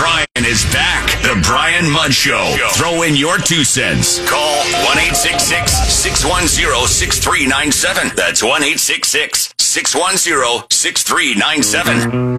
Brian is back. The Brian Mudd Show. Throw in your two cents. Call 1 610 6397. That's 1 610 6397.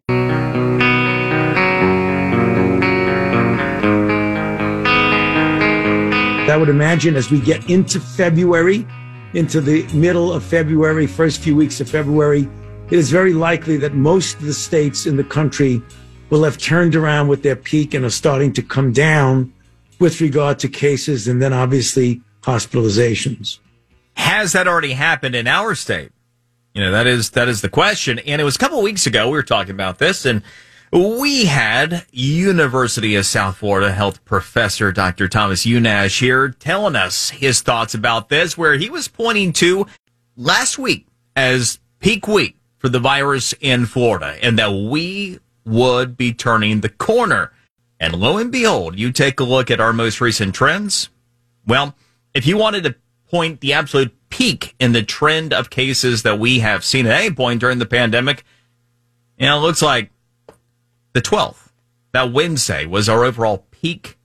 I would imagine as we get into February, into the middle of February, first few weeks of February, it is very likely that most of the states in the country will have turned around with their peak and are starting to come down with regard to cases and then obviously hospitalizations. Has that already happened in our state? You know, that is that is the question. And it was a couple weeks ago we were talking about this and we had University of South Florida health professor Dr. Thomas Unnasch here telling us his thoughts about this, where he was pointing to last week as peak week for the virus in Florida and that we would be turning the corner. And lo and behold, you take a look at our most recent trends. Well, if you wanted to point the absolute peak in the trend of cases that we have seen at any point during the pandemic, you know, it looks like the 12th, that Wednesday, was our overall peak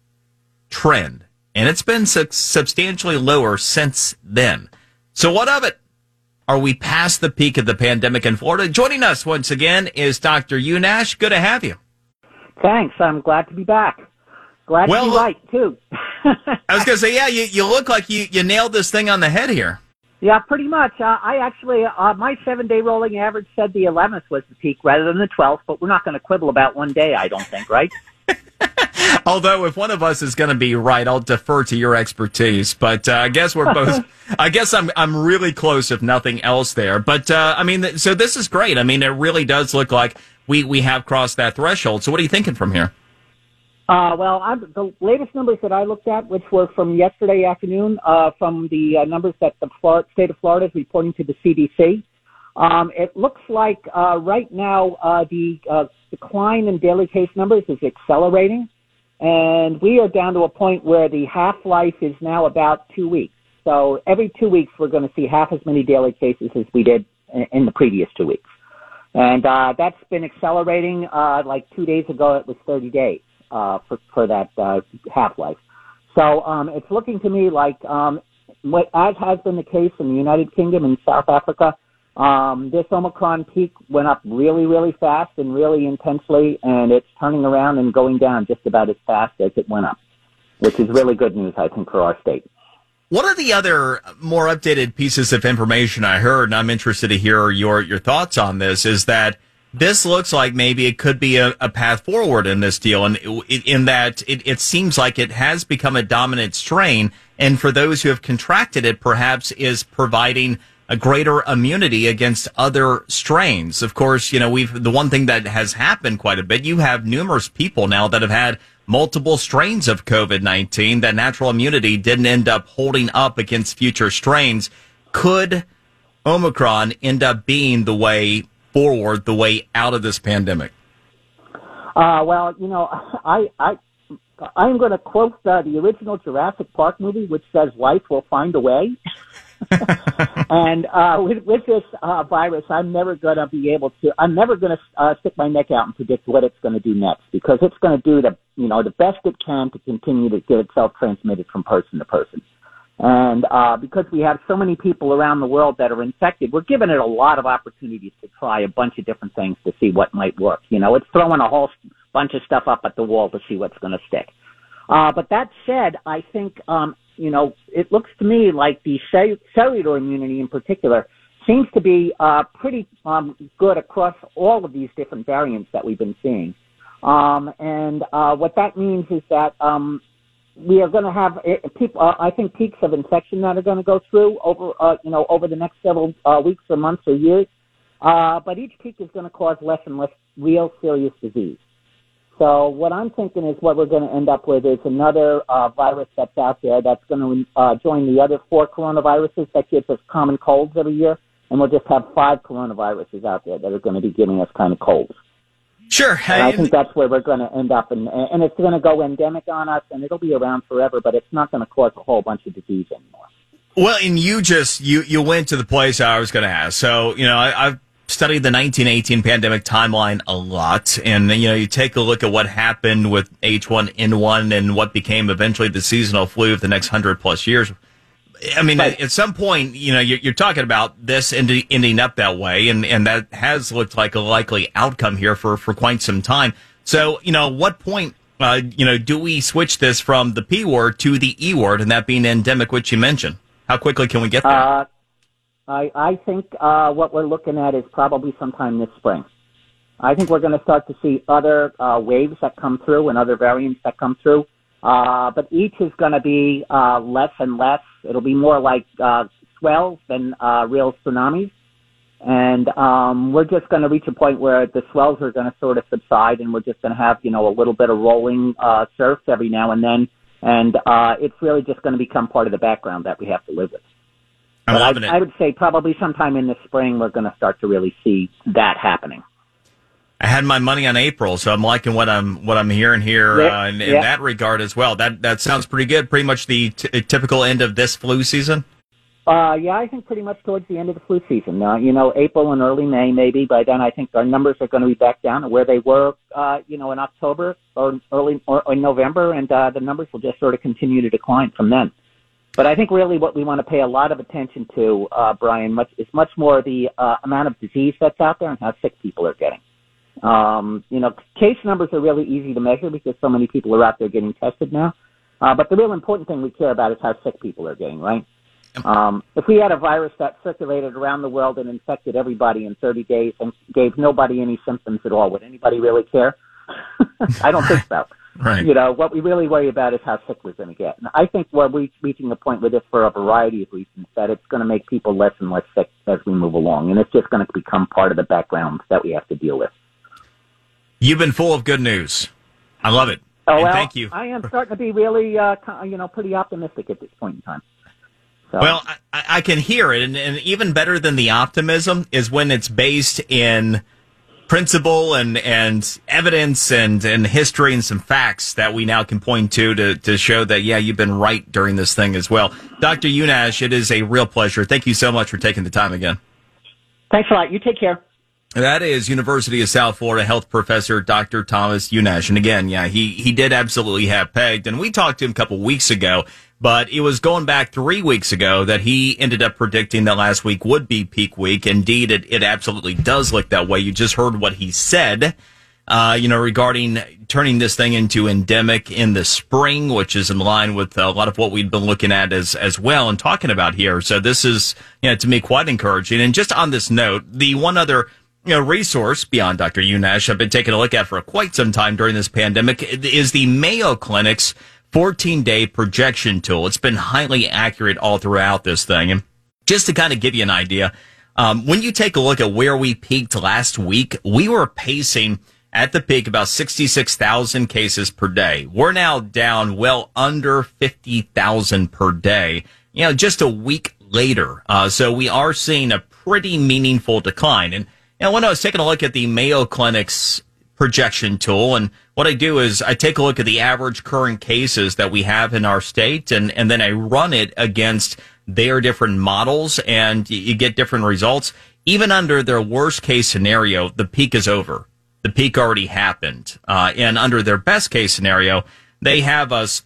trend. And it's been su- substantially lower since then. So, what of it? Are we past the peak of the pandemic in Florida? Joining us once again is Dr. Unnasch. Good to have you. Thanks. I'm glad to be back. Glad well, to be right, too. I was going to say, yeah, you, you look like you, you nailed this thing on the head here. Yeah, pretty much. Uh, I actually, uh, my seven day rolling average said the 11th was the peak rather than the 12th, but we're not going to quibble about one day, I don't think, right? Although, if one of us is going to be right, I'll defer to your expertise. But uh, I guess we're both. I guess I'm I'm really close, if nothing else, there. But uh, I mean, so this is great. I mean, it really does look like we we have crossed that threshold. So, what are you thinking from here? Uh, well, I'm, the latest numbers that I looked at, which were from yesterday afternoon, uh, from the uh, numbers that the Florida, state of Florida is reporting to the CDC, um, it looks like uh, right now uh, the uh, decline in daily case numbers is accelerating, and we are down to a point where the half life is now about two weeks. So every two weeks, we're going to see half as many daily cases as we did in, the previous two weeks. And uh, that's been accelerating. Uh, like two days ago, it was 30 days uh, for, for that uh, half life. So um, it's looking to me like, um, what, as has been the case in the United Kingdom and South Africa, um, this Omicron peak went up really, really fast and really intensely, and it's turning around and going down just about as fast as it went up, which is really good news, I think, for our state. One of the other more updated pieces of information I heard, and I'm interested to hear your, your thoughts on this, is that this looks like maybe it could be a, a path forward in this deal, and in that it, it seems like it has become a dominant strain, and for those who have contracted it, perhaps is providing a greater immunity against other strains. Of course, you know, we've, the one thing that has happened quite a bit, you have numerous people now that have had multiple strains of COVID-19 that natural immunity didn't end up holding up against future strains. Could Omicron end up being the way forward the way out of this pandemic? Uh, well, you know, I, I, I'm going to quote uh, the original Jurassic Park movie, which says life will find a way. and uh, with, with this uh, virus, I'm never going to be able to. I'm never going to uh, stick my neck out and predict what it's going to do next because it's going to do the you know the best it can to continue to get itself transmitted from person to person. And uh, because we have so many people around the world that are infected, we're giving it a lot of opportunities to try a bunch of different things to see what might work. You know, it's throwing a whole bunch of stuff up at the wall to see what's going to stick. Uh, but that said, I think, um, you know, it looks to me like the cellular immunity in particular seems to be uh, pretty um, good across all of these different variants that we've been seeing. Um, and uh, what that means is that um, we are going to have eh, people. Uh, I think peaks of infection that are going to go through over, uh, you know, over the next several uh, weeks or months or years. Uh, but each peak is going to cause less and less real serious disease. So what I'm thinking is what we're going to end up with is another uh, virus that's out there that's going to uh, join the other four coronaviruses that gives us common colds every year, and we'll just have five coronaviruses out there that are going to be giving us kind of colds. Sure. And I think that's where we're going to end up, and and it's going to go endemic on us, and it'll be around forever, but it's not going to cause a whole bunch of disease anymore. Well, and you just you you went to the place I was going to ask. So you know, I, I've studied the 1918 pandemic timeline a lot, and you know, you take a look at what happened with H1N1 and what became eventually the seasonal flu of the next hundred plus years. I mean, right. at some point, you know, you're, you're talking about this ending, ending up that way, and, and that has looked like a likely outcome here for, for quite some time. So, you know, what point, uh, you know, do we switch this from the P word to the E word, and that being endemic, which you mentioned? How quickly can we get there? Uh, I, I think uh, what we're looking at is probably sometime this spring. I think we're going to start to see other uh, waves that come through and other variants that come through. Uh, but each is going to be uh, less and less. It'll be more like uh, swells than uh, real tsunamis. And um, we're just going to reach a point where the swells are going to sort of subside, and we're just going to have, you know, a little bit of rolling uh, surf every now and then. And uh, it's really just going to become part of the background that we have to live with. I'm but loving I, it. I would say probably sometime in the spring we're going to start to really see that happening. I had my money on April, so I'm liking what I'm what I'm hearing here uh, in, in yeah. that regard as well. That that sounds pretty good. Pretty much the t- typical end of this flu season. Uh, yeah, I think pretty much towards the end of the flu season. Uh, you know, April and early May, maybe. By then, I think our numbers are going to be back down to where they were, uh, you know, in October or early or in November, and uh, the numbers will just sort of continue to decline from then. But I think really what we want to pay a lot of attention to, uh, Brian, much is much more the uh, amount of disease that's out there and how sick people are getting. Um, you know, case numbers are really easy to measure because so many people are out there getting tested now. Uh, but the real important thing we care about is how sick people are getting, right? Um, if we had a virus that circulated around the world and infected everybody in 30 days and gave nobody any symptoms at all, would anybody really care? I don't think so. Right. You know, what we really worry about is how sick we're going to get. And I think we're reaching a point with this for a variety of reasons that it's going to make people less and less sick as we move along. And it's just going to become part of the background that we have to deal with. You've been full of good news. I love it. Oh, well, thank you. I am starting to be really, uh, you know, pretty optimistic at this point in time. So. Well, I, I, can hear it, and, and even better than the optimism is when it's based in – principle and, and evidence and, and history and some facts that we now can point to, to to show that, yeah, you've been right during this thing as well. Dr. Unnasch, it is a real pleasure. Thank you so much for taking the time again. Thanks a lot. You take care. That is University of South Florida health professor Dr. Thomas Unnasch. And again, yeah, he, he did absolutely have pegged. And we talked to him a couple weeks ago but it was going back three weeks ago that he ended up predicting that last week would be peak week. Indeed, it, it absolutely does look that way. You just heard what he said, uh, you know, regarding turning this thing into endemic in the spring, which is in line with a lot of what we've been looking at as, as well and talking about here. So this is, you know, to me quite encouraging. And just on this note, the one other know, resource beyond Dr. Unnasch I've been taking a look at for quite some time during this pandemic is the Mayo Clinic's 14 day projection tool. It's been highly accurate all throughout this thing. And just to kind of give you an idea, um, when you take a look at where we peaked last week, we were pacing at the peak about 66,000 cases per day. We're now down well under 50,000 per day, you know, just a week later. Uh, so we are seeing a pretty meaningful decline. And know, when I was taking a look at the Mayo Clinic's projection tool. And what I do is I take a look at the average current cases that we have in our state and, and then I run it against their different models and you get different results. Even under their worst case scenario, the peak is over. The peak already happened. Uh, and under their best case scenario, they have us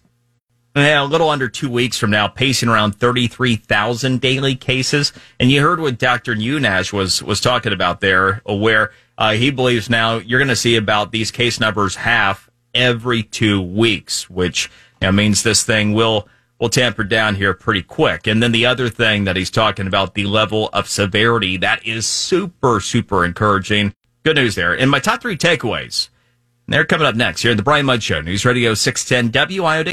a little under two weeks from now, pacing around 33,000 daily cases. And you heard what Dr. Unnasch was, was talking about there, where uh, he believes now you're going to see about these case numbers half every two weeks, which you know, means this thing will will tamper down here pretty quick. And then the other thing that he's talking about, the level of severity, that is super, super encouraging. Good news there. And my top three takeaways, they're coming up next here in the Brian Mudd Show, News Radio 610 WIOD.